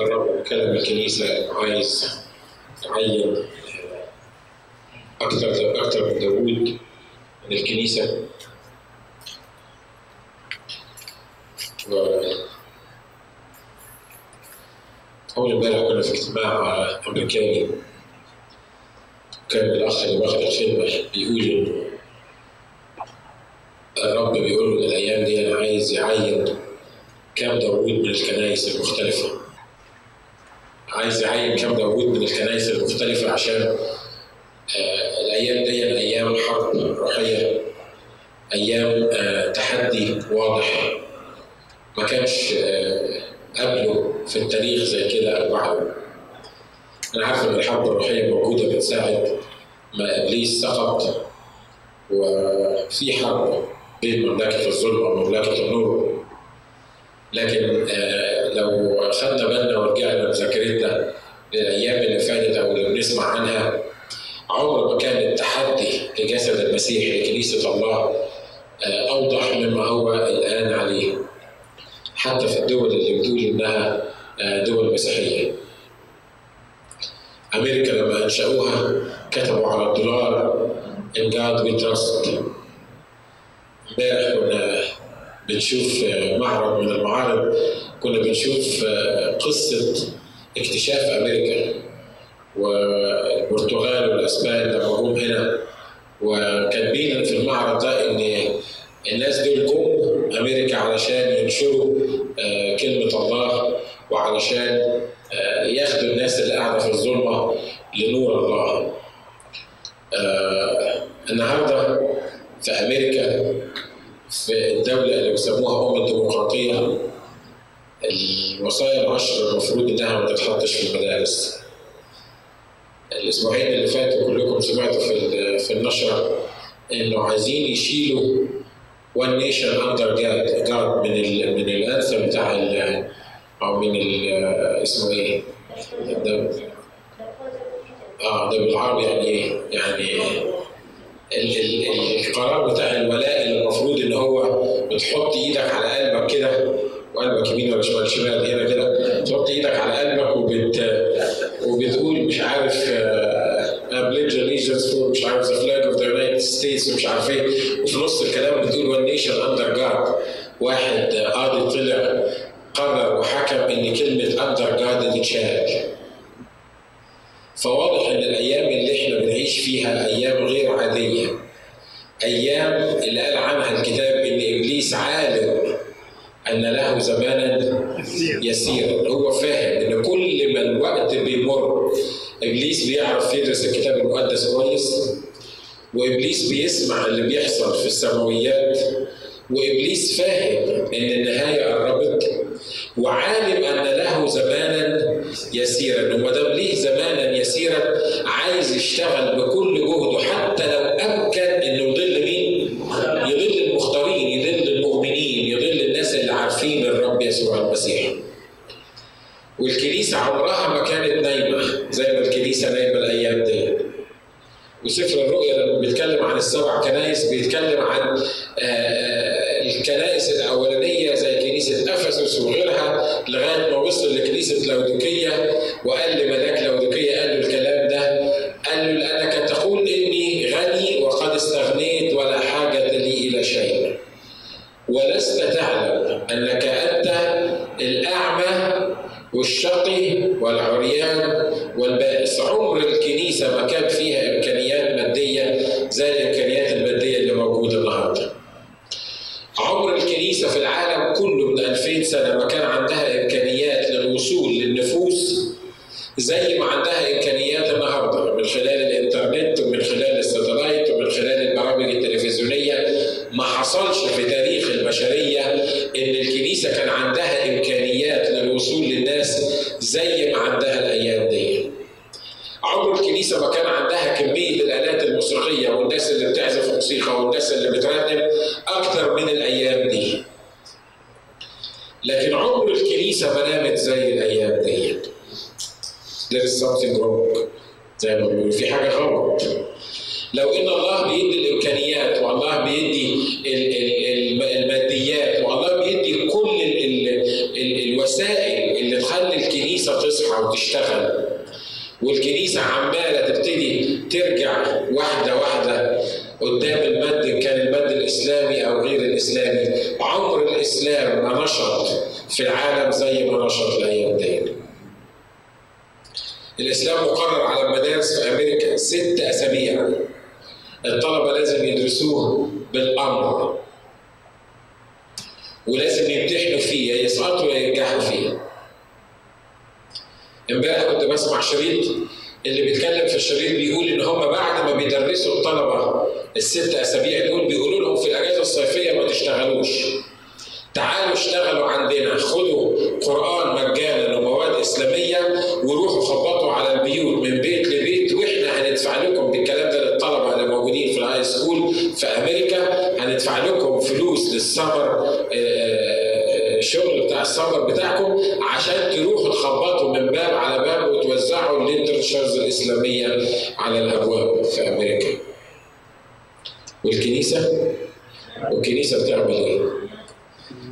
الرب بيكلم الكنيسة عايز يعين أكثر أكثر من داوود من الكنيسة. و أول امبارح كنا في اجتماع أمريكاني. كان الأخ اللي واخد الخدمة بيقول إنه الرب بيقول له الأيام دي أنا عايز يعين كام داوود من الكنائس المختلفة. عايز يعين كام داوود من الكنائس المختلفة عشان آه الأيام دي أيام حرب روحية أيام آه تحدي واضح. ما كانش آه قبله في التاريخ زي كده أو بعده. أنا عارف إن الحرب الروحية موجودة بتساعد ما إبليس سقط وفي حرب بين مملكة الظلم ومملكة النور. لكن آه لو خدنا بالنا ورجعنا بذاكرتنا للايام اللي فاتت أو اللي بنسمع عنها عمر ما كان التحدي لجسد المسيح لكنيسة الله آه أوضح مما هو الآن عليه حتى في الدول اللي بتقول إنها آه دول مسيحية. أمريكا لما أنشأوها كتبوا على الدولار in God we trust. امبارح كنا بنشوف معرض من المعارض كنا بنشوف قصة اكتشاف أمريكا والبرتغال والأسبان لما جم هنا وكاتبين في المعرض ده إن الناس دول جم أمريكا علشان ينشروا كلمة الله وعلشان ياخدوا الناس اللي قاعدة في الظلمة لنور الله. النهارده في أمريكا في الدولة اللي بيسموها أم الديمقراطية الوصايا العشر المفروض إنها ما تتحطش في المدارس. الأسبوعين اللي فاتوا كلكم سمعتوا في في النشرة إنه عايزين يشيلوا Nation Under God, God من ال من الأنثى بتاع أو من ال اسمه إيه؟ آه ده بالعربي يعني إيه؟ يعني القرار بتاع الولاء اللي المفروض إن هو بتحط إيدك على قلبك كده وقلبك يمين ولا شمال؟ شمال هنا كده. تحط إيدك على قلبك وبت وبتقول مش عارف pledge allegiance for مش عارف the flag of the United States ومش عارف إيه. وفي نص الكلام بتقول one nation under God واحد قاضي طلع قرر وحكم إن كلمة اندر جاد دي فواضح إن الأيام بنعيش فيها أيام غير عادية. أيام اللي قال عنها الكتاب إن إبليس عالم أن له زمانا يسيرا هو فاهم إن كل ما الوقت بيمر إبليس بيعرف يدرس الكتاب المقدس كويس وإبليس بيسمع اللي بيحصل في السماويات وإبليس فاهم إن النهاية قربت. وعالم أن له زمانا يسيرا وما دام ليه زمانا يسيرا عايز يشتغل بكل جهده حتى لو أمكن إنه يضل مين؟ يضل المختارين، يضل المؤمنين، يضل الناس اللي عارفين الرب يسوع المسيح. والكنيسة عمرها ما كانت نايمة زي ما الكنيسة نايمة الأيام دي. وسفر الرؤيا لما بيتكلم عن السبع كنائس بيتكلم عن الكنائس الأولانية زي كنيسه افسس وغيرها لغاية ما وصل لكنيسة لودوكية وقال لملاك لودوكيه قال له الكلام ده قال له لانك تقول اني غني وقد استغنيت ولا حاجة لي إلى شيء ولست تعلم انك انت الاعمى والشقي والعريان والبائس عمر الكنيسه ما كان فيها امكانيات ماديه زي الامكانيات الماديه اللي موجوده النهارده. عمر الكنيسه في العالم كله من 2000 سنه ما كان عندها امكانيات للوصول للنفوس زي ما عندها امكانيات النهارده من خلال الانترنت ومن خلال الساتلايت ومن خلال البرامج التلفزيونيه ما حصلش في تاريخ البشريه ان الكنيسه كان عندها امكانيات للوصول للناس زي ما عندها الأيام دي. عمر الكنيسه ما كان عندها كميه الالات الموسيقيه والناس اللي بتعزف موسيقى والناس اللي بترنم أكتر من الأيام دي. لكن عمر الكنيسه ما نامت زي الأيام دي. There is something wrong. زي ما بيقولوا في حاجة غلط. لو ان الله بيدي الامكانيات والله بيدي ال ال الماديات والله بيدي كل ال ال ال الوسائل اللي تخلي الكنيسه تصحى وتشتغل والكنيسه عماله تبتدي ترجع واحدة واحدة قدام المد كان المد الاسلامي أو غير الاسلامي عمر الاسلام ما نشط في العالم زي ما نشط الأيام دي الاسلام مقرر على المدارس في أمريكا ست اسابيع الطلبه يدرسوه بالأمر. ولازم يمتحنوا فيه يا يسقطوا يا ينجحوا فيه امبارح كنت بسمع شريط اللي بيتكلم في الشريط بيقول إن هم بعد ما بيدرسوا الطلبة الست أسابيع دول بيقولوا لهم في الأجازة الصيفية ما تشتغلوش. تعالوا اشتغلوا عندنا خدوا قرآن مجانا ومواد إسلامية وروحوا خبطوا على البيوت من بيت لبيت وإحنا هندفع لكم بالكلام ال high school في أمريكا هندفع لكم فلوس للسمر الشغل بتاع السمر بتاعكم عشان تروحوا تخبطوا من باب على باب وتوزعوا ال literatures الإسلامية على الأبواب في أمريكا. والكنيسة والكنيسة بتعمل إيه؟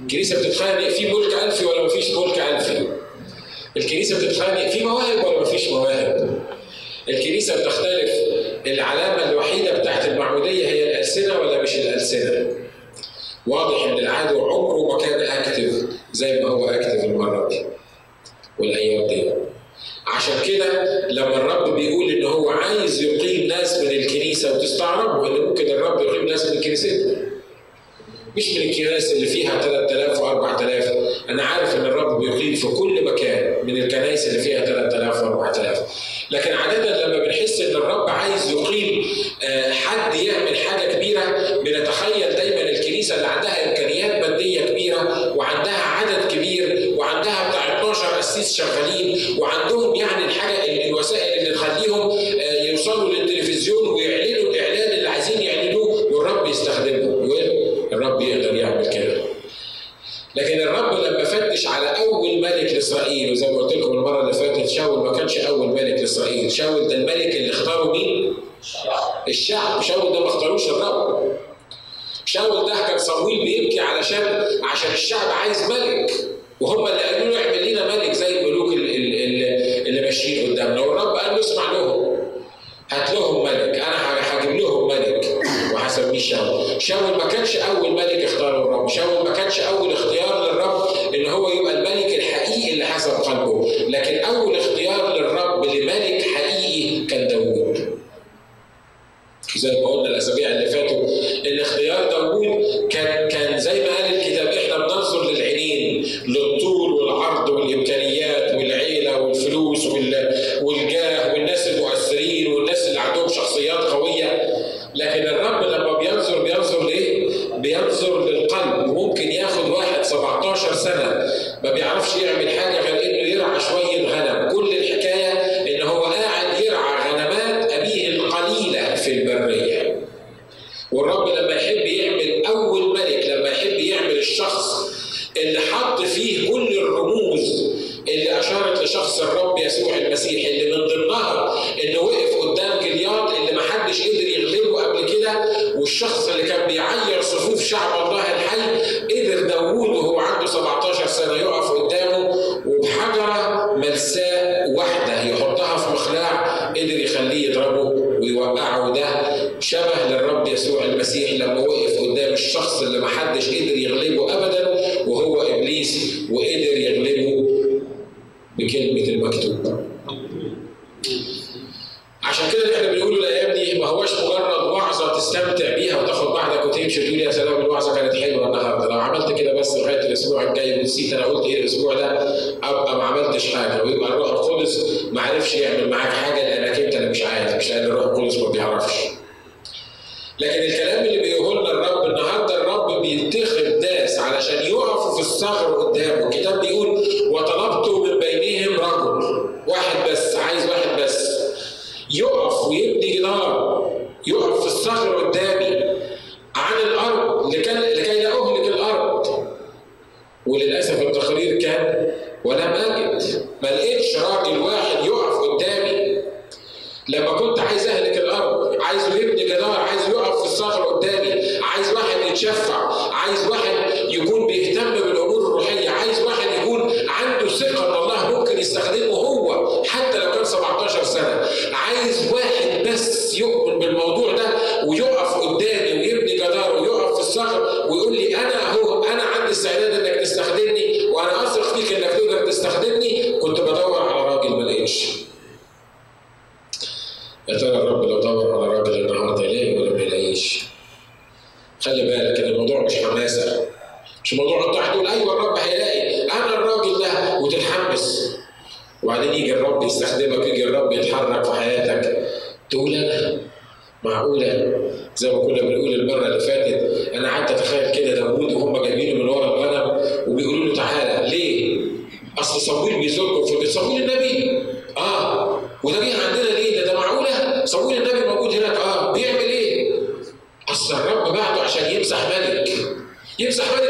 الكنيسة بتتخانق في ملك ألفي ولا مفيش ملك ألفي الكنيسة بتتخانق في مواهب ولا مفيش مواهب الكنيسة بتختلف العلامة الوحيدة بتاعت المعمودية هي الألسنة ولا مش الألسنة؟ واضح إن العدو عمره ما كان أكتف زي ما هو أكتف المرة دي والأيام دي. عشان كده لما الرب بيقول إن هو عايز يقيم ناس من الكنيسة وتستغربوا إن ممكن الرب يقيم ناس من كنيستنا مش من الكنائس اللي فيها 3000 و4000 أنا عارف إن الرب بيقيم في كل مكان من الكنائس اللي فيها 3000 و4000 لكن عادة لما بنحس إن الرب عايز يقيم حد يعمل حاجة كبيرة بنتخيل دايما الكنيسة اللي عندها إمكانيات مادية كبيرة وعندها عدد كبير وعندها بتاع 12 قسيس شغالين وعندهم يعني الحاجة الوسائل اللي تخليهم يوصلوا للتلفزيون ويعلنوا الاعلان اللي عايزين يعلنوه والرب يستخدمهم الرب يقدر يعمل كده لكن الرب لما فتش على أول ملك لإسرائيل وزي ما قلت لكم المرة اللي فاتت شاول ما كانش أول ملك لإسرائيل. شاول ده الملك اللي اختاره مين؟ الشعب. شاول ده ما اختاروش الرب. شاول ده كان صمويل بيبكي علشان عشان الشعب عايز ملك. وهم اللي قالوا له اعمل لنا ملك زي الملوك اللي, اللي ماشيين قدامنا. والرب قال له اسمع لهم. هات لهم ملك. أنا وهسميه شاول شاول ما كانش أول ملك اختاره الرب. شاول ما كانش أول اختيار للرب إن هو يبقى الملك الحقيقي اللي حسب قلبه. لكن أول وقدر يغلبه بكلمة المكتوب. عشان كده إحنا بنقوله الأيام دي ما هوش مجرد وعظة تستمتع بيها وتاخد بعضك وتمشي وتقول يا سلام الوعظة كانت حلوة النهارده لو عملت كده بس لغاية الأسبوع الجاي ونسيت أنا قلت إيه الأسبوع ده أبقى ما عملتش حاجة ويبقى الروح القدس ما عرفش يعمل معاك حاجة لانك انت اللي مش عارف مش لأن الروح القدس ما بيعرفش. لكن الكلام اللي بيقول لنا الرب النهارده الرب بينتخب ناس علشان يقفوا في الثغر gives a hundred.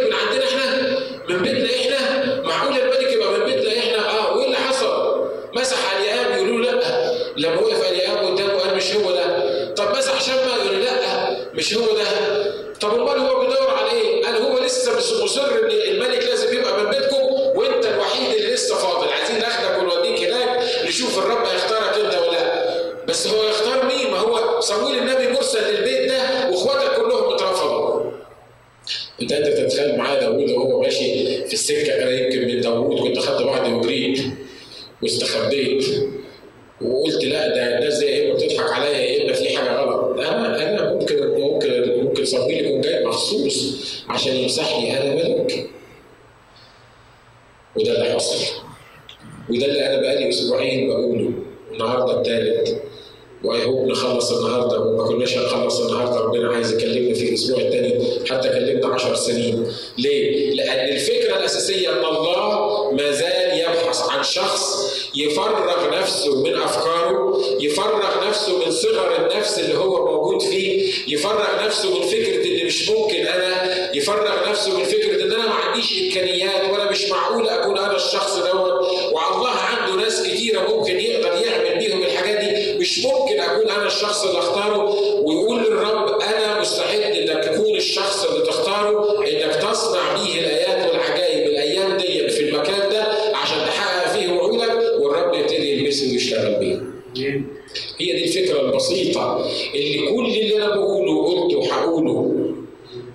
هي دي الفكرة البسيطة اللي كل اللي أنا بقوله وقلته وهقوله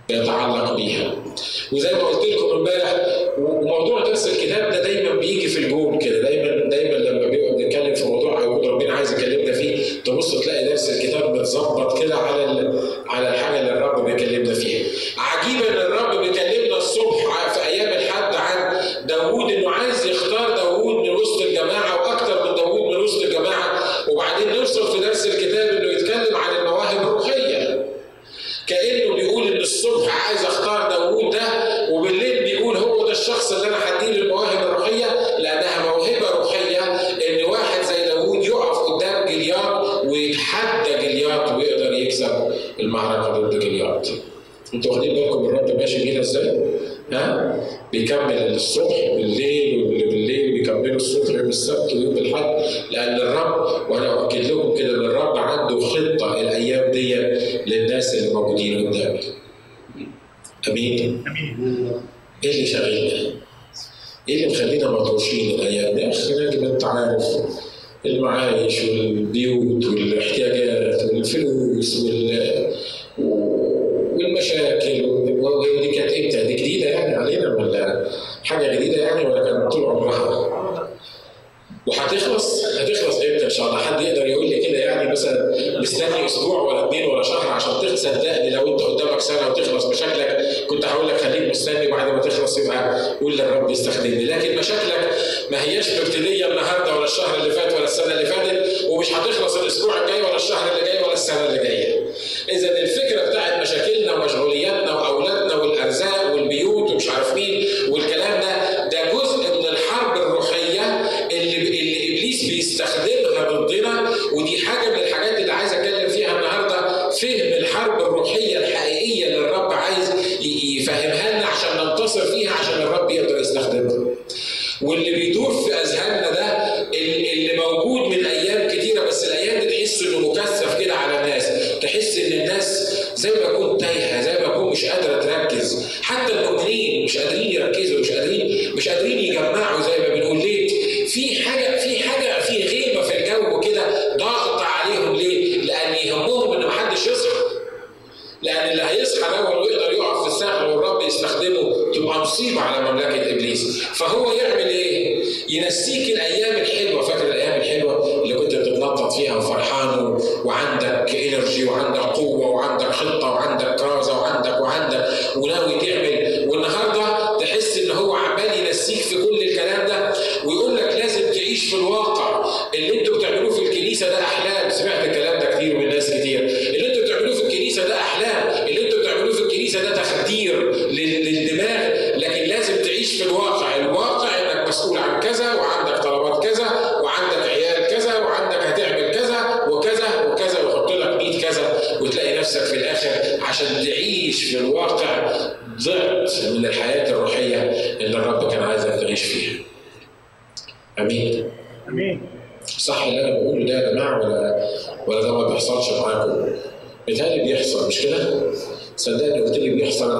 بيتعلق بيها. وزي ما قلت لكم إمبارح وموضوع درس الكتاب ده دايما بيجي في الجول كده دايما دايما لما بيبقى بنتكلم في موضوع أو ربنا عايز يكلمنا فيه تبص تلاقي درس الكتاب متظبط كده على على الحاجة اللي الرب بيكلمنا فيها. عجيبا إن الرب بيكلمنا الصبح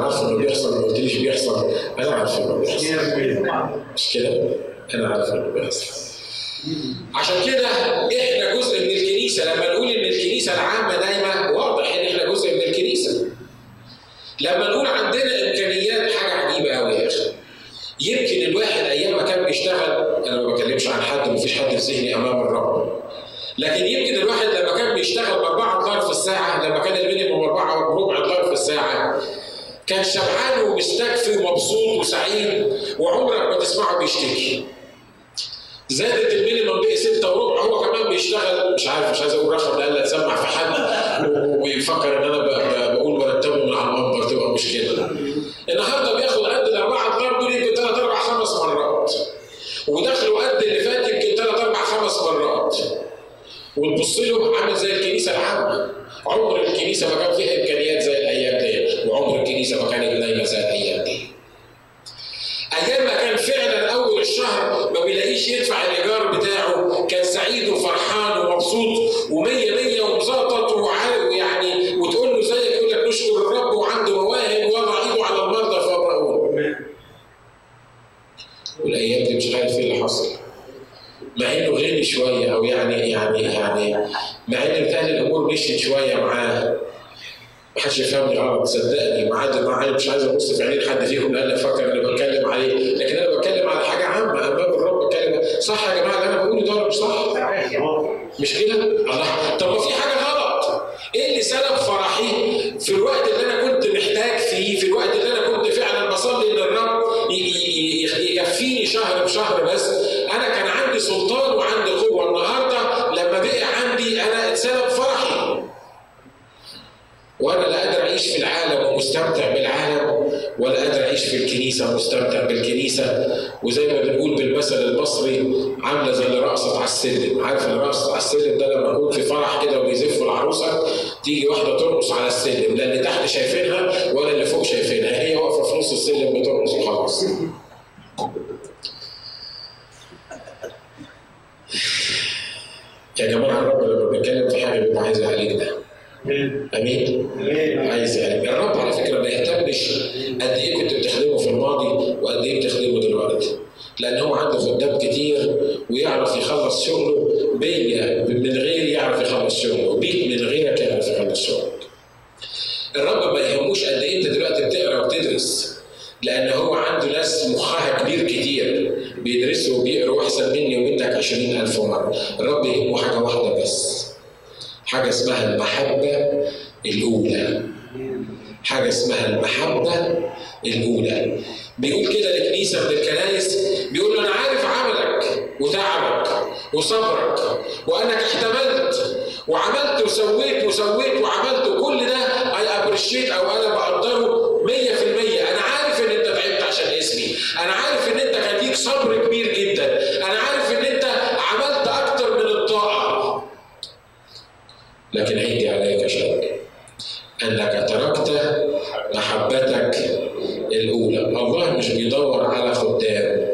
أنا عارف انه بيحصل ما قلتليش بيحصل. أنا عارف إنه بيحصل. مش كده؟ أنا عارف إنه بيحصل. عشان كده إحنا جزء من الكنيسة لما نقول إن الكنيسة العامة نايمة واضح إن إحنا جزء من الكنيسة. لما نقول عندنا إمكانيات حاجة عجيبة قوي يا أخي. يمكن الواحد أيام ما كان بيشتغل أنا ما بكلمش عن حد مفيش حد في ذهني أمام الرب. لكن يمكن الواحد لما كان بيشتغل باربعه دولار في الساعة لما كان المينيموم اربعه وربع دولار في الساعة كان شبعان ومستكفي ومبسوط وسعيد وعمرك ما تسمعه بيشتكي زادت المينيموم بقي ستة وربع هو كمان بيشتغل مش عارف مش عايز أقول رقم لألا تسمع في حد ويفكر إن أنا بقول مرتبه من على المنبر تبقى مشكلة. النهارده بياخد قد الأربعة دول يمكن ثلاث أربع خمس مرات. ودخله قد اللي فات يمكن ثلاث أربع خمس مرات. وتبص له عامل زي الكنيسة العامة. عمر الكنيسة ما كان فيها إمكانيات وعمر الكنيسه ما كانت حدش يفهمني غلط صدقني ما عاد مش عايز أبص في عينين حد فيهم لأن فكر إني بتكلم عليه. لكن أنا بتكلم على حاجة عامة امام الرب بتكلم صح يا جماعة؟ اللي أنا بقوله ده مش صح؟ مش كده؟ الله. طب في حاجة غلط. إيه اللي سبب فرحي في الوقت اللي أنا كنت محتاج فيه في الوقت اللي أنا كنت فعلا بصلي إن الرب يكفيني شهر بشهر بس؟ أنا كان عندي سلطان وعندي قوة. النهارده لما بقي عندي أنا اتسبب فرحي. وأنا لا قادر أعيش في العالم ومستمتع بالعالم ولا قادر أعيش في الكنيسة ومستمتع بالكنيسة. وزي ما بنقول بالمثل المصري عاملة زي اللي رقصت على السلم. عارف اللي رقصت على السلم ده لما يكون في فرح كده وبيزفوا العروسة تيجي واحدة ترقص على السلم. لا اللي تحت شايفينها ولا اللي فوق شايفينها. هي واقفة في نص السلم بترقص وخلاص. يا جماعة الرب لما بيتكلم في حاجة بيبقى عايز يعالجنا امين عايز يعني الرب على فكرة ما يهتمش قد إيه كنت بتخدمه في الماضي وقد إيه بتخدمه دلوقتي. لأن هو عنده خدام كتير ويعرف يخلص شغله. بيا من غير يعرف يخلص شغله وبيك من غيرك يعرف يخلص شغلك الرب ما يهموش قد إيه أنت دلوقتي بتقرأ وبتدرس لأن هو عنده ناس مخها كبير كتير بيدرسوا وبيقروا احسن مني ومنك 20000 مرة. الرب يهمه حاجة واحدة بس. حاجة اسمها المحبة الأولى. حاجة اسمها المحبة الأولى. بيقول كده لكنيسة من الكنائس بيقول له أنا عارف عملك وتعبك وصبرك وأنك احتملت وعملت وسويت وسويت وعملت وكل ده. أي أبريشيت أو أنا بقدره 100% أنا عارف إن أنت تعبت عشان اسمي. أنا عارف إن أنت كان ليك صبر كبير جدا. أنا عارف لكن عندي عليك شيء أنك تركت محبتك الأولى. الله مش بيدور على خدام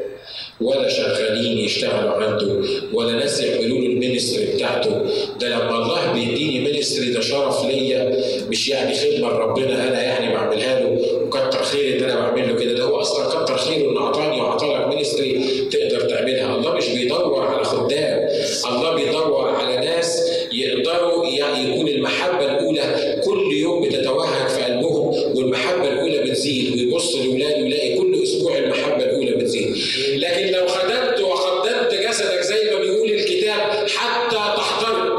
ولا شغالين يشتغلوا عنده ولا ناس يعملوا له ال ministry بتاعته. ده لما الله بيديني ministry ده شرف ليا مش يعني خدمة لربنا أنا يعني بعملها له وكتر خير إن أنا بعمل له كده. ده هو أصلا كتر خيره إنه أعطاني واعطاك ministry تقدر تعملها الله مش بيدور على خدام الله بيدور على ناس يقدروا يعني يكون المحبه الاولى كل يوم بتتوهج في قلبهم والمحبه الاولى بتزيد ويبص لاولاده يلاقي كل أسبوع المحبه الاولى بتزيد لكن لو خدمت وقدمت جسدك زي ما بيقول الكتاب حتى تحترق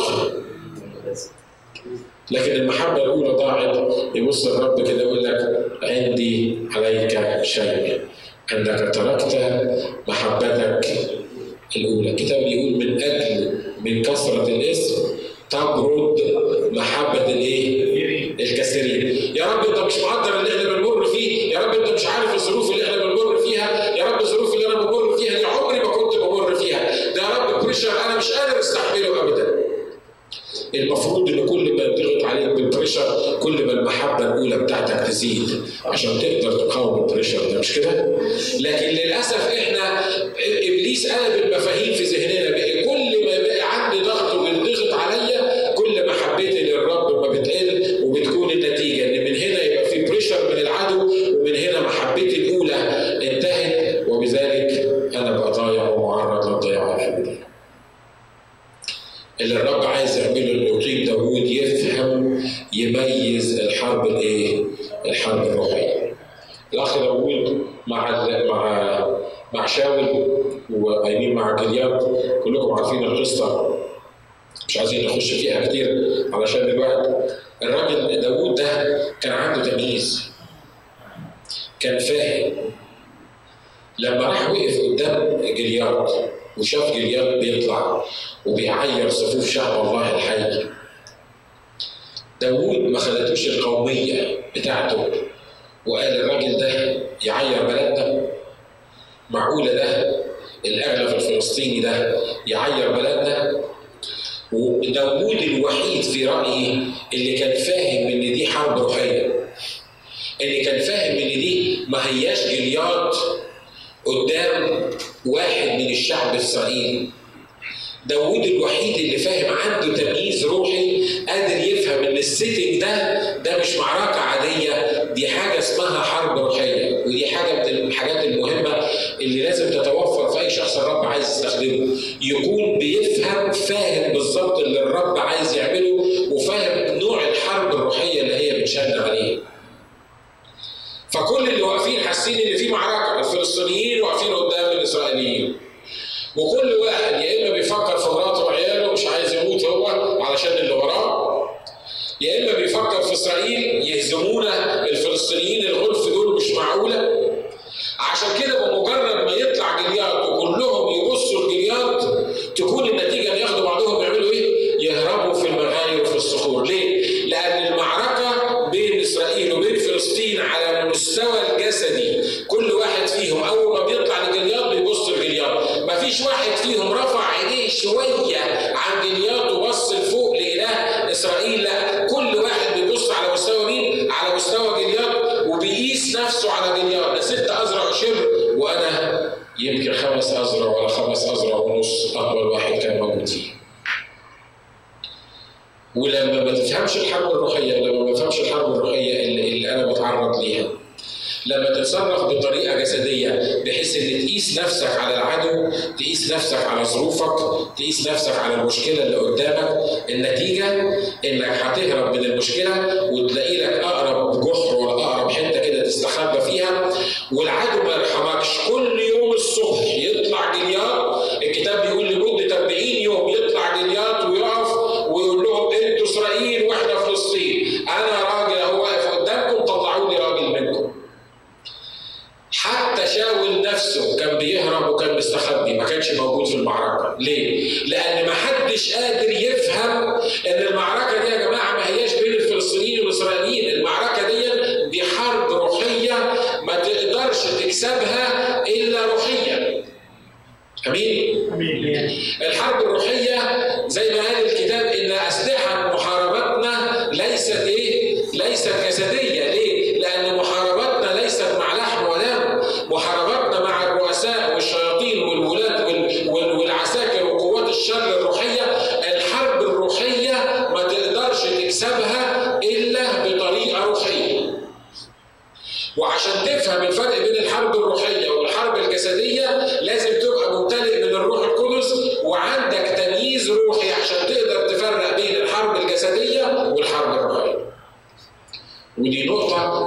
لكن المحبه الاولى ضاعت يبص الرب كده يقول لك عندي عليك شيء انك تركت محبتك الاولى الكتاب يقول من أجل من كثره الاسم تبرد محبه الايه؟ الكثيرين يا رب انت مش مقدر اللي إحنا بنمر فيه يا رب انت مش عارف الظروف اللي إحنا بنمر فيها يا رب الظروف اللي أنا بمر فيها دي عمري ما كنت بمر فيها ده يا رب pressure أنا مش قادر استحمله ابدا المفروض ان كل ما يضغط عليك بال pressure كل ما المحبه الاولى بتاعتك تزيد عشان تقدر تقاوم ال pressure ده مش كده؟ لكن للاسف إحنا ابليس قلب المفاهيم في ذهننا بقى كل ما بقى عندي ضغط وبيضغط عليا كل ما محبتي للرب ما بتقل وبتكون النتيجه ان من هنا يبقى في pressure من العدو ومن هنا محبتي الاولى انتهت وبذلك أنا بقى ضايع ومعرض للضياع الابدي. اللي الرب عايز يعمله انه يقيم داوود يفهم يميز الحرب الايه؟ الحرب الروحيه. الاخ داوود مع مع مع شاول وقايمين مع جلياد كلكم عارفين القصة مش عايزين نخش فيها كتير علشان الوقت الراجل داوود ده كان عنده تمييز. كان فاهم. لما راح وقف قدام جلياد وشاف جلياد بيطلع وبيعير صفوف شعب الله الحي داوود ما خدتوش القومية بتاعته وقال الراجل ده يعير بلدنا. معقولة ده؟ الأغلب الفلسطيني ده يعير بلدنا؟ وداوود الوحيد في رأيي اللي كان فاهم إن دي حرب روحية. اللي كان فاهم إن دي ما هياش جلياد قدام واحد من الشعب الإسرائيلي داوود الوحيد اللي فاهم عنده تمييز روحي قادر يفهم إن السيتنج ده ده مش معركة عادية دي حاجة اسمها حرب روحية. ودي حاجة من الحاجات المهمة اللي لازم تتوفر في اي شخص الرب عايز يستخدمه. يكون بيفهم فاهم بالظبط اللي الرب عايز يعمله وفاهم نوع الحرب الروحية اللي هي بتشد عليه. فكل اللي واقفين حاسين إن في معركة الفلسطينيين واقفين قدام الإسرائيليين. وكل واحد يا إما بيفكر في مراته وعياله مش عايز يموت هو علشان اللي وراه يا إما بيفكر في إسرائيل يهزمونا الفلسطينيين الغلف دول مش معقولة. عشان كده بمجرد تكون النتيجة ان ياخدوا بعضهم يعملوا إيه؟ يهربوا في المغاير وفي الصخور، ليه؟ لأن المعركة بين إسرائيل وبين فلسطين على المستوى الجسدي كل واحد فيهم أول ما بيطلع لجلياد بيبص لجلياد، مفيش واحد فيهم رفع عينيه شوية عن جلياد وبص لفوق لإله إسرائيل، لا كل واحد بيبص على مستوى مين؟ على مستوى جلياد وبيقيس نفسه على جلياد، ده ست ازرع شبر وأنا يمكن خمس ازرع ولا خمس ازرع ونص اطول واحد كان موجود فيه. ولما ما تفهمش الحرب الروحية لما ما تفهمش الحرب الروحية اللي, اللي أنا بتعرض ليها لما تتصرف بطريقة جسدية بحيث إن تقيس نفسك على العدو، تقيس نفسك على ظروفك، تقيس نفسك على المشكلة اللي قدامك، النتيجة إنك هتهرب من المشكلة وتلاقي لك أقرب جحر ولا أقرب حتة كده تستخبى فيها والعدو ما يرحمكش كل يوم الصبح يطلع جلياد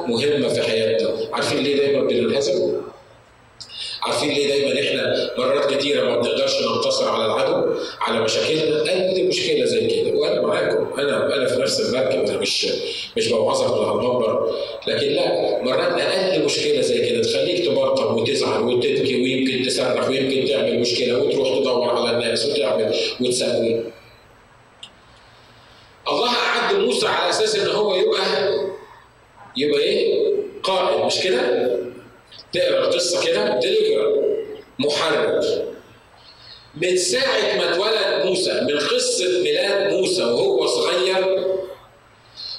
مهمة في حياتنا، عارفين ليه دايما بننهزم؟ عارفين ليه دايما إحنا مرات كتيرة ما بنقدرش ننتصر على العدو على مشاكلنا؟ أي مشكلة زي كده. وأنا معاكم. أنا أنا في نفس المركب. أنا مش مش بوعظك على المنبر لكن لا مرات أقل مشكلة زي كده تخليك تبرطم وتزعل وتبكي ويمكن تصرخ ويمكن تعمل مشكلة وتروح تدور على الناس وتعمل وتسوي الله اعد موسى على أساس ان هو يبقى يبقى إيه؟ قائد مش كده؟ تقرا القصة كده. ديليفر محرر. من ساعة ما اتولد موسى من قصة ميلاد موسى وهو صغير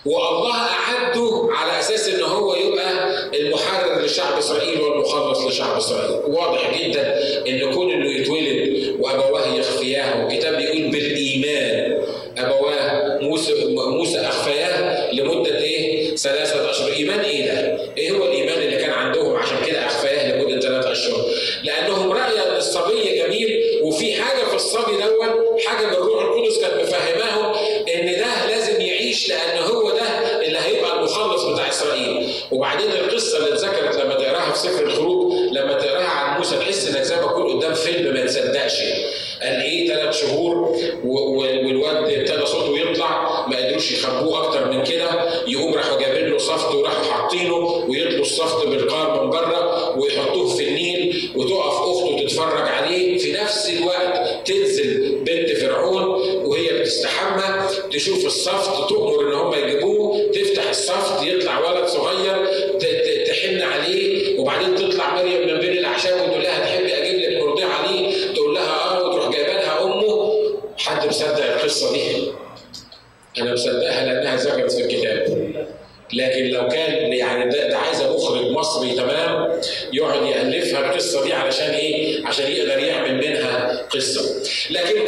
والله أعده على أساس إن هو يبقى المحرر لشعب إسرائيل والمخلص لشعب إسرائيل. واضح جدا إن كون إنه يتولد وأبواه يخفياه والكتاب وبعدين القصة اللي اتذكرت لما تقراها في سفر الخروج لما تقراها عن موسى تحس إنك زي ما تكون قدام فيلم ما تصدقش. قال إيه؟ ثلاث شهور والواد ابتدى صوته يطلع ما قدروش يخبوه أكتر من كده. يقوم راحوا جايبين له صفت وراحوا حاطينه ويطلوا الصفت بالقار من بره ويحطوه في النيل وتقف أخته تتفرج عليه. في نفس الوقت تنزل بنت فرعون وهي بتستحمى تشوف الصفت تؤمر إن هم يجيبوه تفتح الصفت يطلع ولد صغير تحن عليه وبعدين تطلع مريم من بين الأعشاب وتقول لها تحبي أجيب لك مرضعة ليه؟ تقول لها آه وتروح جايبة لها أمه حد مصدق القصة دي؟ أنا مصدقها لأنها ذكرت في الكتاب لكن لو كان يعني ده, ده عايزه مخرج مصري تمام يقعد يألفها القصة دي علشان إيه؟ عشان يقدر يعمل منها قصة. لكن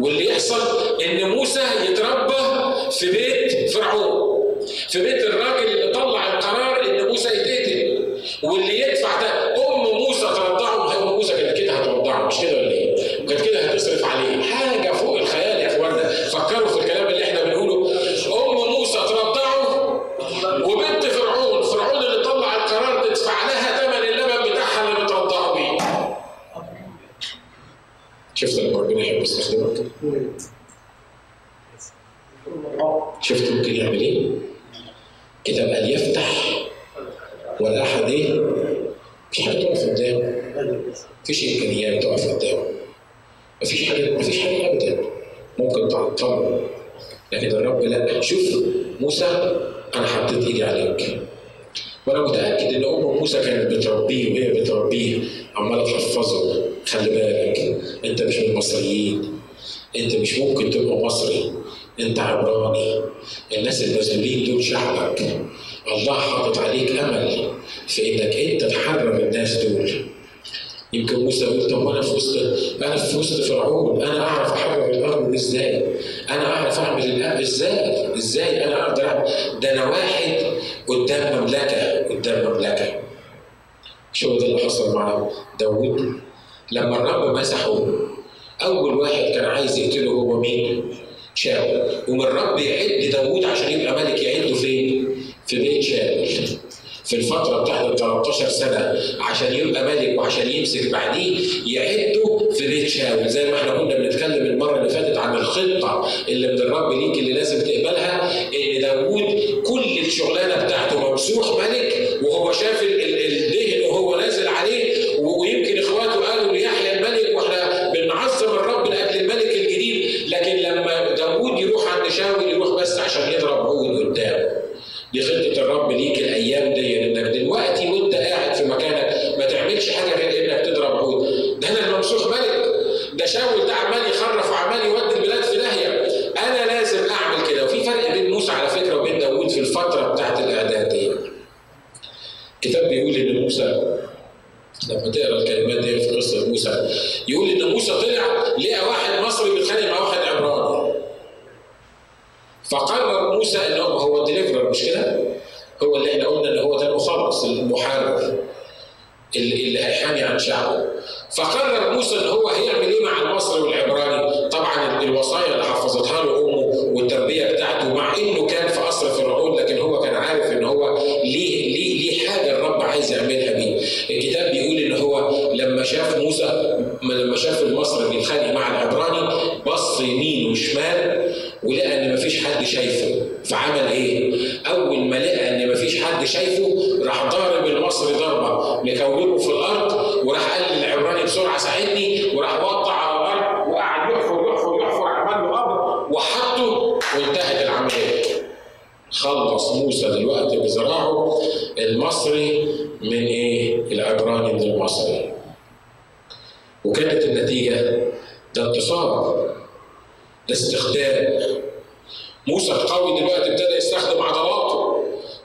واللي يحصل إن موسى يتربى في بيت فرعون. في بيت الراجل اللي طلع القرار إن موسى يتقتل واللي يدفع ده أم موسى ترضعه أم موسى كانت كده هترضعه مش كده ولا إيه؟ كانت كده هتصرف عليه. حاجة داوود كل الشغلانة بتاعته ممسوح ملك وهو شاف ال ال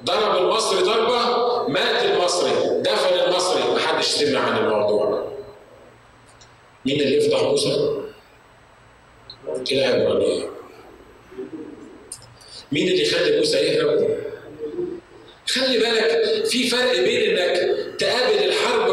ضرب المصري ضربة مات المصري دفن المصري محدش سمع عن الموضوع مين اللي يفضح موسى؟ كده عبرانية مين اللي يخلي موسى يهرب؟ خلي بالك في فرق بين إنك تقابل الحرب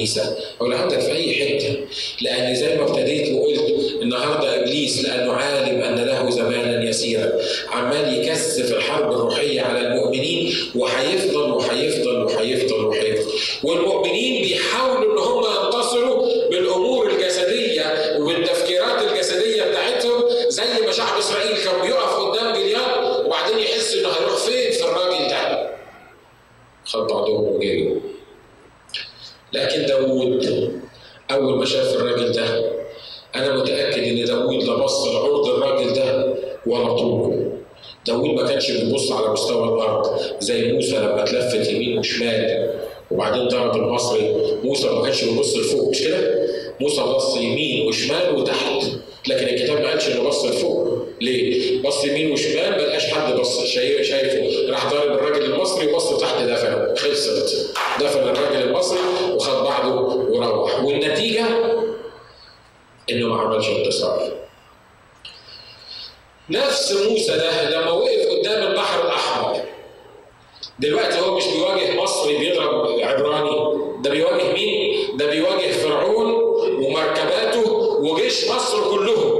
He said, لكن داوود أول ما شاف الراجل ده أنا متأكد إن داوود لبص بص لعرض الراجل ده ولا طوله. داوود ما كانش بيبص على مستوى الأرض زي موسى لما اتلفت يمين وشمال وبعدين ضرب المصري موسى ما كانش بيبص لفوق مش كده؟ موسى بص يمين وشمال وتحت لكن الكتاب ما قالش إنه بص لفوق. ليه؟ بص يمين وشمال ما لقاش حد بص شايفه. راح ضارب الراجل المصري وبص تحت دفنه. خلصت. دفن الراجل المصري وخد بعضه وروح. والنتيجة؟ إنه ما عملش انتصار. نفس موسى ده لما وقف قدام البحر الأحمر. دلوقتي هو مش بيواجه مصري بيضرب عبراني. ده بيواجه مين؟ ده بيواجه فرعون ومركباته وجيش مصر كلهم.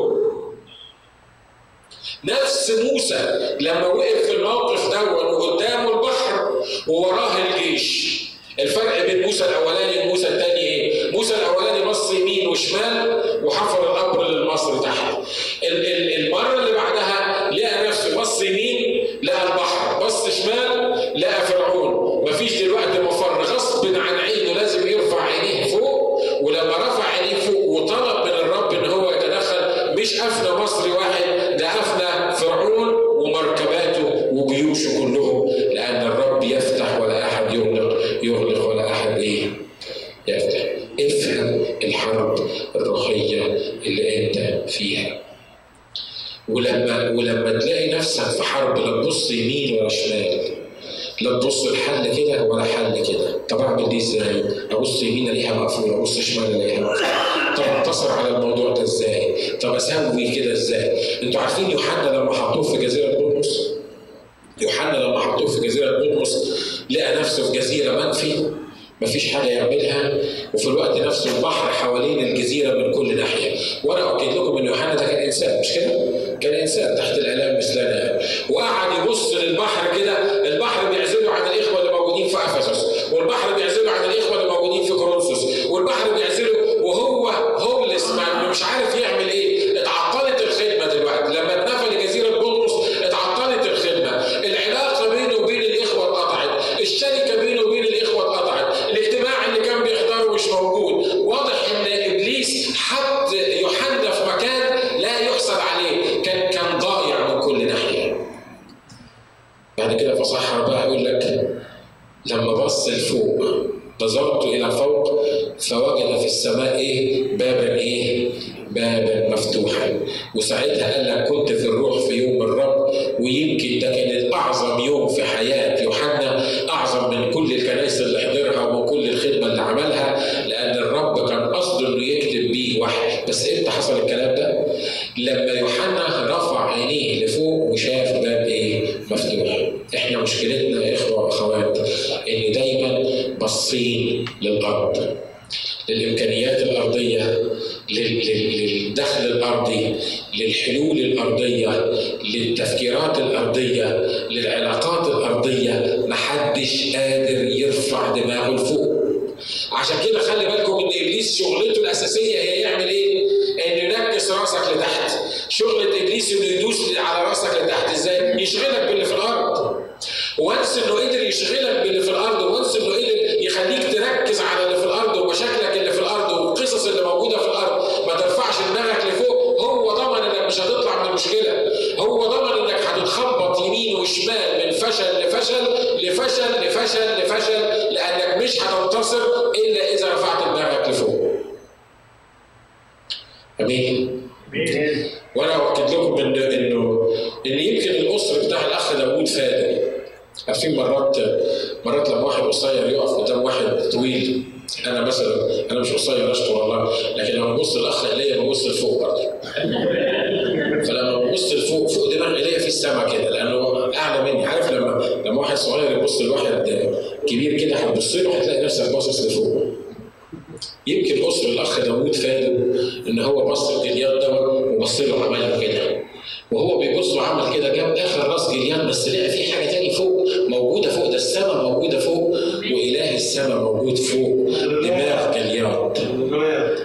نفس موسى لما وقف في الموقف ده وقدامه البحر ووراه الجيش الفرق بين موسى الأولاني وموسى الثاني إيه؟ موسى الأولاني بص يمين وشمال وحفر القبر للمصري تحت. المرة اللي بعدها لقى نفسه بص يمين لقى البحر، بص شمال لقى فرعون، مفيش دلوقتي مفر غصب عن عينه لازم يرفع عينيه فوق ولما يمين ولا شمال لا تبص الحل كده ولا حل كده طب اعمل دي إزاي؟ أبص يمين الاقيها مقفولة أبص شمال الاقيها مقفولة طب انتصر على الموضوع ده إزاي؟ طب أسوي كده إزاي؟ أنتوا عارفين يوحنا لما حطوه في جزيرة بطمس يوحنا لما حطوه في جزيرة بطمس لقى نفسه في جزيرة منفي مفيش حاجة يعملها وفي الوقت نفسه البحر حوالين الجزيرة من كل ناحية. وأنا أؤكد لكم إن يوحنا ده كان إنسان مش كده؟ كان إنسان تحت الألام مثلنا. وقعد يبص للبحر كده البحر بيعزله عن الإخوة اللي موجودين في أفسس والبحر بيعزله عن الإخوة اللي موجودين في كورنثوس والبحر بيعزله وهو هوملس مش عارف يعمل إيه. يشغلك باللي في الأرض. وانس إنه قدر يشغلك باللي في الأرض وانس إنه قدر يخليك تركز على اللي في الأرض ومشاكلك اللي في الأرض والقصص اللي موجودة في الأرض. ما ترفعش دماغك لفوق. هو ضمن إنك مش هتطلع من المشكلة. هو ضمن إنك هتتخبط يمين وشمال من فشل لفشل لفشل لفشل لفشل لأنك مش هتنتصر إلا إذا رفعت دماغك لفوق. أمين وأنا اؤكد لكم ان انه ان يمكن الاسر بتاع الاخ داوود فادي مرات مرات لما واحد قصير يقف قدام واحد طويل أنا مثلا أنا مش قصير اشكر الله لكن لما ببص الاخ ايليا ببص لفوق برضه. فلما ببص لفوق فوق دماغ ايليا في السما كده لأنه أعلى مني. عارف لما لما واحد صغير يبص لواحد كبير كده هتبص له هتلاقي نفسك باصص لفوق. يمكن اسر الأخ داوود فادوا إن هو بص لجلياد ده وبص له عمل كده. وهو بيبص وعمل كده جاب آخر راس جلياد بس لقى في حاجة تاني فوق موجودة فوق. ده السماء موجودة فوق وإله السماء موجود فوق. دماغ جلياد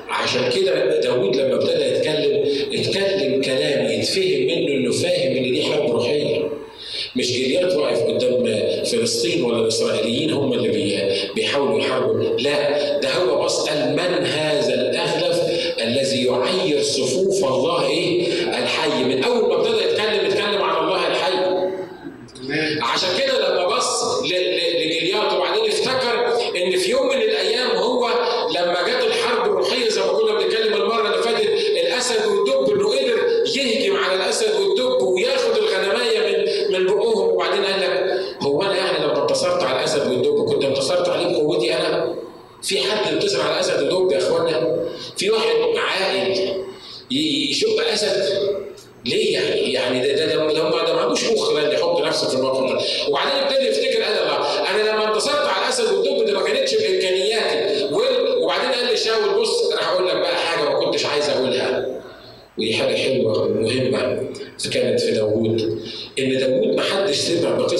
عشان كده داوود لما ابتدى يتكلم اتكلم كلام يتفهم منه إنه فاهم إن دي حرب روحية. مش جلياد واقف قدام فلسطين ولا الاسرائيليين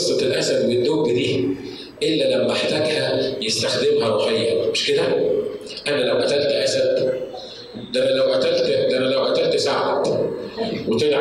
سمع بقصة الأسد والدب دي إلا لما احتاجها يستخدمها روحيا مش كده؟ أنا لو قتلت أسد ده أنا لو قتلت ده أنا لو قتلت ثعلب وطلع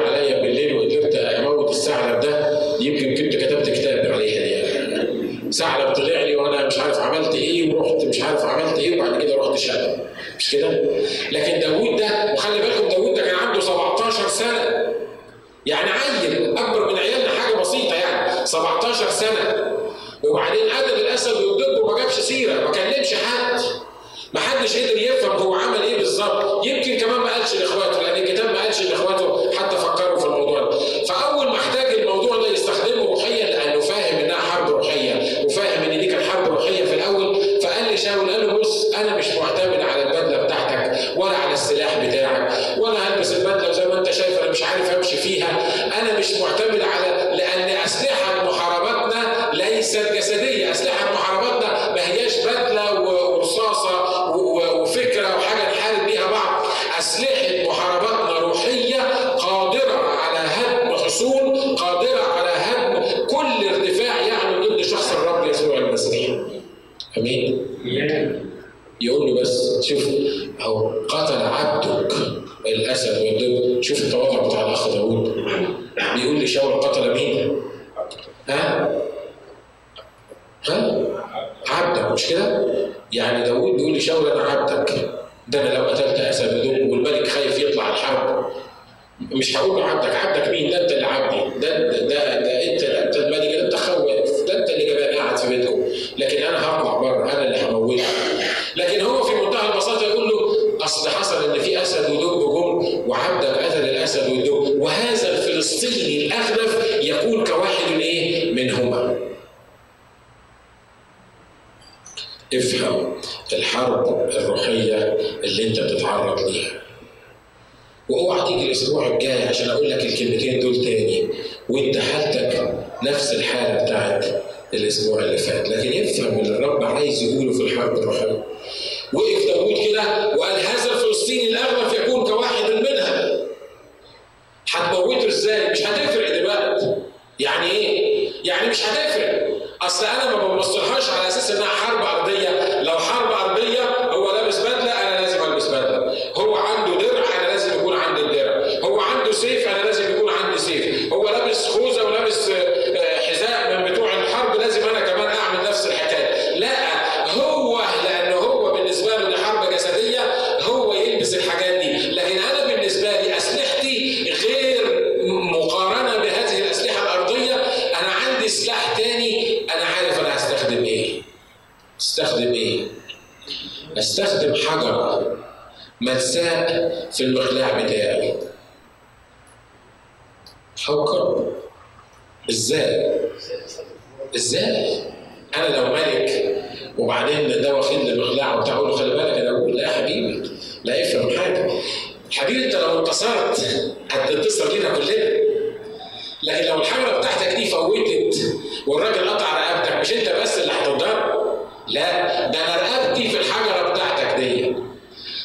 امين يقول له بس شوف أهو قتل عبدك الأسد والدب شوف التواضع بتاع الأخ داوود بيقول لي شاول قتل مين؟ ها؟ ها؟ عبدك مش كده؟ يعني داوود بيقول لشاول أنا عبدك ده أنا لو قتلت أسد ودب والملك خايف يطلع الحرب مش هقول له عبدك عبدك مين؟ ده أنت اللي عبدي ده ده ده, ده انت لكن أنا هطلع بره أنا اللي هموتك لكن هو في منتهى البساطة يقول له أصل حصل إن في أسد ودب جم وعبدك قتل الاسد والدب وهذا الفلسطيني الاغلف يكون كواحد إيه؟ منهما. افهم الحرب الروحية اللي أنت بتتعرض ليها. وأوعى تيجي الأسبوع الجاي عشان أقول لك الكلمتين دول تاني وأنت حالتك نفس الحالة بتاعت الأسبوع اللي فات. لكن افهم اللي الرب عايز يقوله في الحرب الروحية. وقف داوود كده وقال هذا الفلسطيني الاغلب يكون كواحد منها. هتموته إزاي؟ مش هتفرق دلوقتي. يعني إيه؟ يعني مش هتفرق. أصل أنا ما ببصلهاش على أساس إنها حرب أرضية. لو حرب أستخدم حجر ملساء في المقلاع بتاعي. فكر إزاي؟ إزاي؟ أنا لو ملك وبعدين ده واخد لي مقلاع وبتاع خلي بالك أنا أقول لا يا حبيبي لا افهم حاجة. حبيبي أنت لو انتصرت هتنتصر لينا كلنا. لكن لو الحجرة بتاعتك دي فوتت والراجل قطع رقبتك مش أنت بس اللي هتتضرر لا ده أنا رقبتي في الحجرة بتاعتك دي.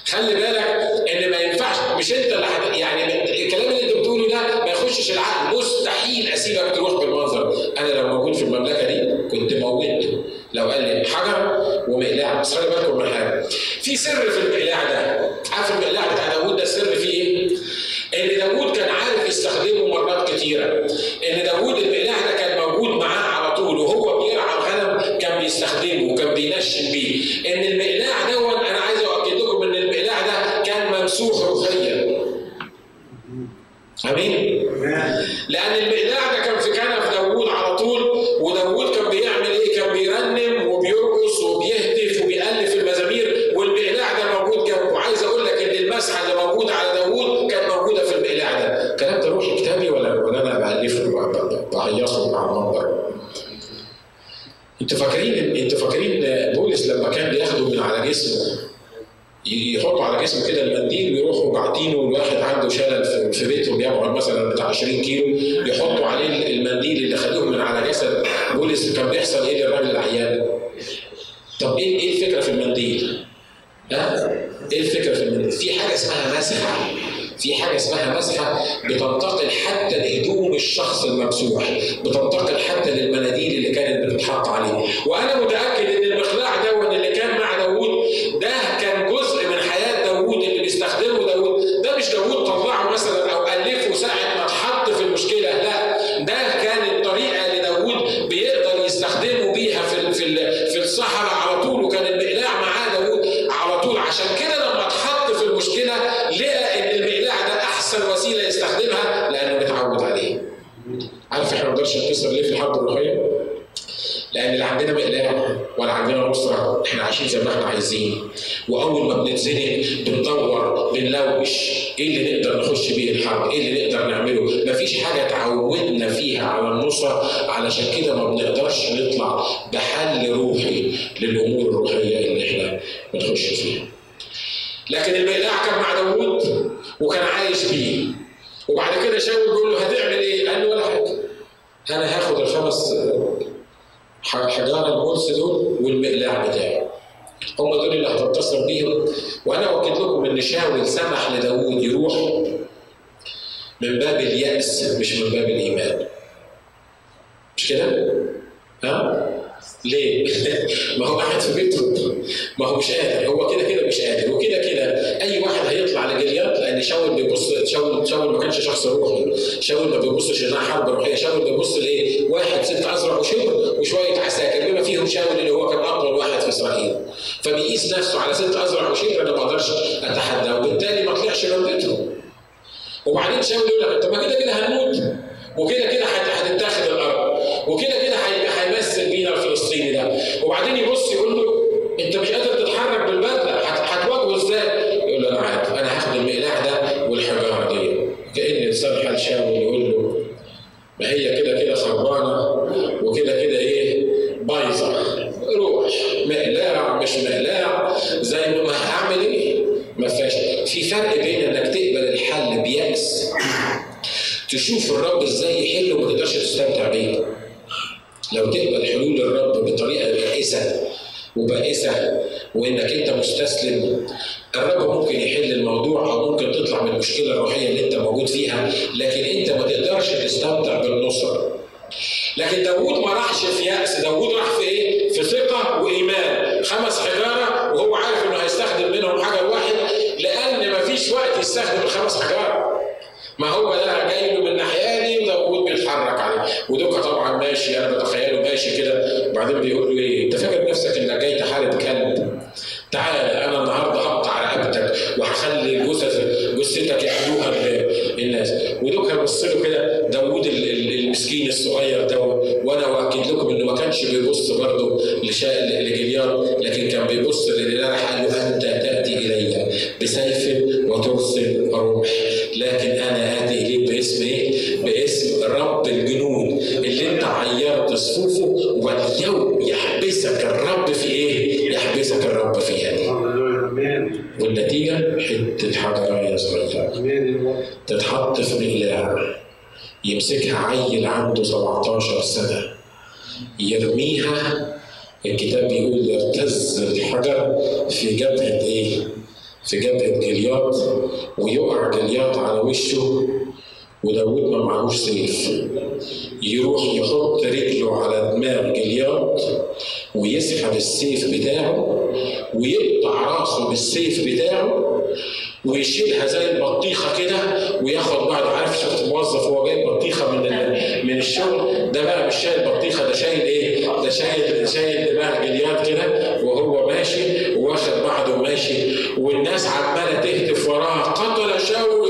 خلي بالك إن ما ينفعش مش أنت اللي يعني الكلام اللي أنت بتقوله ده ما يخشش العقل. مستحيل أسيبك تروح بالمنظر. أنا لو موجود في المملكة دي كنت موتته لو قال لي حجر ومقلاع بس خلي بالكم من حاجة. في سر في المقلاع ده. عارف المقلاع بتاع داوود ده السر فيه إيه؟ إن داوود كان عارف يستخدمه مرات كتيرة. إن داوود المقلاع ده كان موجود معاه على طول وهو بيرعى بيستخدمه وكان بينشن بيه. إن المقلاع دون أنا عايز أؤكد لكم إن المقلاع ده كان ممسوح روحيا. أمين؟ لأن المقلاع ده كان في كنف داوود على طول وداوود كان بيعمل إيه كان بيرنم وبيرقص وبيهتف وبيالف المزامير والمقلاع ده موجود جنبه وعايز أقول لك ان المسحه اللي موجوده على داوود كانت موجوده في المقلاع ده الكلام ده روحي كتابي ولا ولا أنا بالفه بعيطه مع المنبر أنتوا فاكرين أنتوا فاكرين بولس لما كان بياخده من على جسمه يحطوا على جسمه كده المنديل ويروحوا باعتينه الواحد عنده شلل في بيته بيبعد مثلا بتاع 20 كيلو يحطوا عليه المنديل اللي خدوه من على جسد بولس كان بيحصل إيه للراجل العيان؟ طب إيه إيه الفكرة في حاجة اسمها مسحه في حاجة اسمها مسحه بتنتقل حتى لهدوم الشخص الممسوح بتنتقل حتى للمناديل اللي كانت بتتحط عليه. وأنا متأكد إن المخلاع عايزين وأول ما بنتزنق بندور بنلوش. إيه اللي نقدر نخش بيه الحرب؟ إيه اللي نقدر نعمله؟ مفيش حاجة تعودنا فيها على النصرة علشان كده ما بنقدرش نطلع بحل روحي للأمور الروحية اللي إحنا بنخش فيها. لكن المقلاع كان مع داوود وكان عايش بيه. وبعد كده شاول بيقول له هتعمل إيه؟ قال له ولا حاجة. أنا هاخد الخمس حجار القدس دول والمقلاع بتاعه هم دول اللي هتتصل بيهم وأنا واكد لكم إن شاول سمح لداوود يروح من باب اليأس مش من باب الإيمان مش كده؟ ها؟ ليه؟ ما هو قاعد في بيته. ما هو مش قادر. هو كده كده مش قادر. وكده كده أي واحد هيطلع لجليات لأن شاول بيبص شاول شاول ما كانش شخص روحي. شاول ما بيبصش انها حرب روحية. شاول بيبص لإيه؟ واحد ست ازرع وشبر وشوية عساكر. بما فيهم شاول اللي هو كان اقوى واحد في إسرائيل. فبيقيس نفسه على ست ازرع وشبر أنا ما أقدرش أتحدى. وبالتالي ما طلعش من بيته. وبعدين شاول يقول لك انت ما كده كده هنموت. وكده كده هتتاخد الأرض. وكده كده هيمثل بينا الفلسطيني ده وبعدين يبص يقول له انت مش قادر تتحرك بالبدلة هتواجهه إزاي؟ يقول له أنا عارف أنا هاخد المقلاع ده والحجارة دي كأن انسان حال شاول يقول له ما هي كده كده خربانة وكده كده إيه بايظة روح مقلاع مش مقلاع زي ما هعمل إيه؟ ما فيهاش في فرق بين إنك تقبل الحل بيأس تشوف الرب إزاي يحل وما تقدرش تستمتع بيه لو تقبل حلول الرب بطريقه بائسه وبائسه وإنك أنت مستسلم. الرب ممكن يحل الموضوع أو ممكن تطلع من المشكلة الروحية اللي أنت موجود فيها لكن أنت ما تقدرش تستمتع بالنصره لكن داوود ما راحش في يأس. داوود راح في إيه؟ في ثقة وإيمان. خمس حجارة وهو عارف إنه هيستخدم منهم حجر واحد لأن ما فيش وقت يستخدم الخمس حجارة. ما هو ده جاي له من الناحيه دي وداوود بيتحرك عليه. ودوكا طبعا ماشي أنا بتخيله ماشي كده. وبعدين بيقول له إيه أنت فاكر نفسك إنك جاي تحارب كلب؟ تعال أنا النهارده هقطع رقبتك وهخلي جثث جثتك ياخدوها الناس. ودوكا بص له كده داوود المسكين الصغير ده وأنا وأكد لكم إنه ما كانش بيبص برضه لجليار لكن كان بيبص للإله قال له أنت تأتي إلي بسيف وترسل رمح لكن أنا آتي إليك باسم إيه؟ باسم رب الجنود اللي انت عيرت صفوفه واليوم يحبسك الرب في إيه؟ يحبسك الرب في يدي. والنتيجة حتة حجرايه صغيره تتحط في مقلاع يمسكها عيل عنده 17 سنة. يرميها. الكتاب بيقول يرتز الحجر في جبهة إيه؟ في جبهة جلياط. ويقع جلياط على وشه. وداود ما معهوش سيف يروح يحط رجله على دماغ جلياط ويسحب السيف بتاعه ويقطع راسه بالسيف بتاعه ويشيلها زي البطيخة كده وياخد بعد عارف شفت موظف هو جايب بطيخة من من الشغل ده بقى مش شايل بطيخة ده شايل إيه؟ ده شايل شايل دماغ جليات كده وهو ماشي واخد بعضه وماشي والناس عمالة تهتف وراه قتل شاول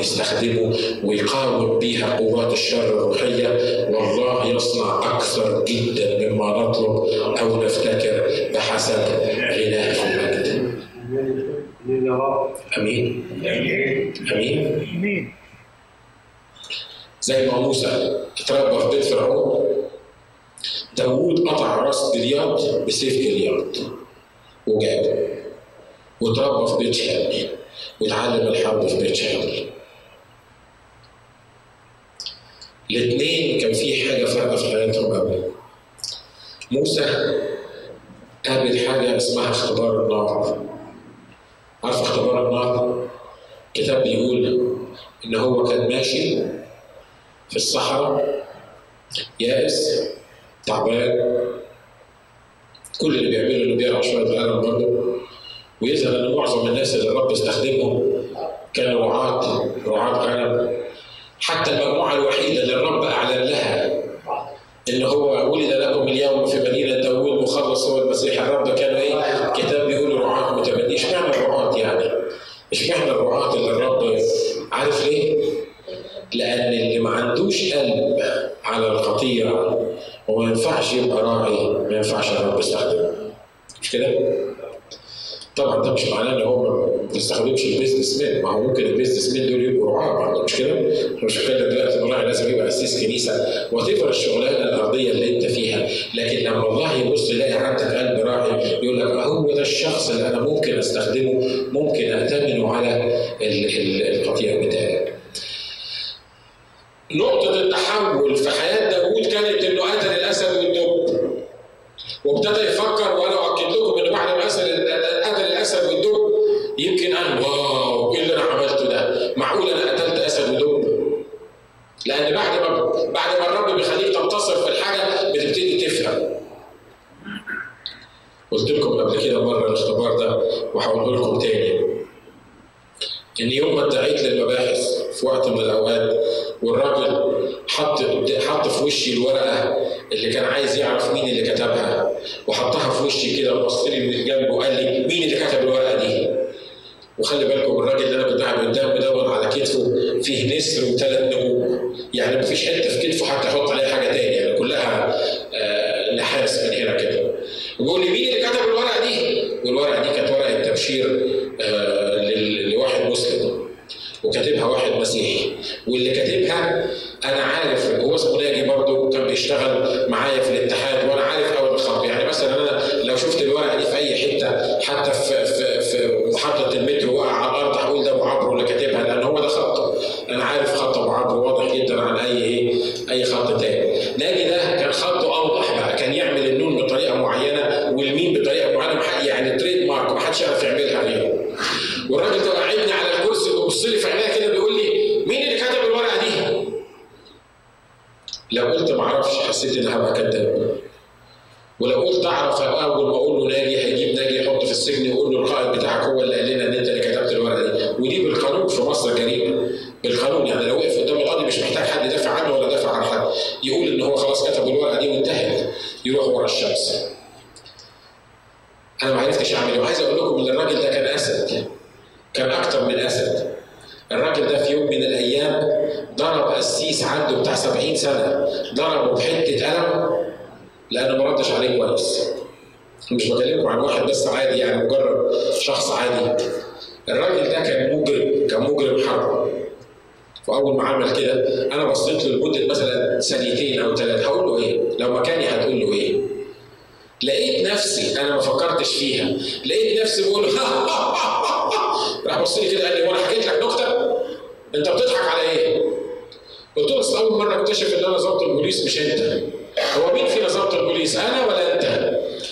يستخدمه ويقاوم بيها قوات الشر الروحية والله يصنع أكثر جدا مما نطلب أو نفتكر بحسب غناه في المجد أمين. أمين. أمين. زي ما موسى اتربى في بيت فرعون داوود قطع راس جلياط بسيف جلياط وجابه واتربى في بيت شامل واتعلم الحرب في بيت شامل الاثنين كان في حاجة فارقه في حياتهم قوي موسى قابل حاجة اسمها اختبار النار. عارف اختبار النار؟ الكتاب بيقول إن هو كان ماشي في الصحراء يائس تعبان. كل اللي بيعمله إنه بيقرأ شوية قلم برضه. ويظهر إن معظم الناس اللي الرب استخدمهم كانوا رعاة رعاة غنم حتى المجموعة الوحيدة اللي الرب اعلن لها اللي هو ولد لكم اليوم في مدينة داوود مخلص هو المسيح الرب كانوا إيه؟ الكتاب بيقولوا رعاه متبني اشمعنى الرعاة يعني؟ اشمعنى الرعاة اللي الرب عارف ليه؟ لأن اللي ما عندوش قلب على الخطية وما ينفعش يبقى راعي ما ينفعش الرب يستخدمه مش كده؟ طبعا ده مش معناه إن هو ما بيستخدمش ال businessman. ما هو ممكن ال businessmen دول يبقوا رعاة ما عندهمش كده إحنا مش هنتكلم دلوقتي والله لازم يبقى أسيس كنيسة وتفر الشغلانة الأرضية اللي أنت فيها. لكن لما الله يبص يلاقي عندك قلب راعي يقول لك آه، هو ده الشخص اللي أنا ممكن أستخدمه ممكن أتمنه على القطيع بتاعي. نقطة التحول في حياة داوود كانت إنه قتل الأسد والدب. وابتدى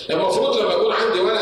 المفروض لما يكون عندي ولد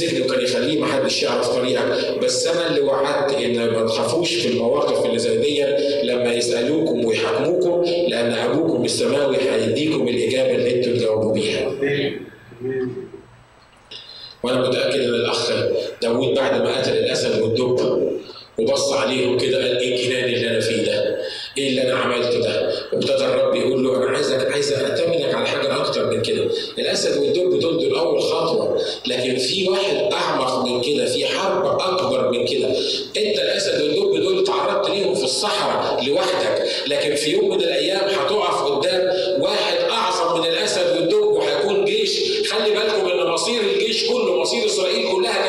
السجن وكان يخليه محدش يعرف طريقك بس أنا اللي وعدت إن ما تخافوش في المواقف اللي زي دي لما يسألوكم ويحاكموكم لأن أبوكم السماوي هيديكم الإجابة اللي أنتم تجاوبوا بيها. أكتر من كده. الاسد والدب دول دول اول خطوة لكن في واحد أعمق من كده في حرب أكبر من كده. أنت الاسد والدب دول تعرضت ليهم في الصحراء لوحدك لكن في يوم من الأيام هتقف قدام واحد أعظم من الاسد والدب وهيكون جيش. خلي بالكم إن مصير الجيش كله مصير إسرائيل كلها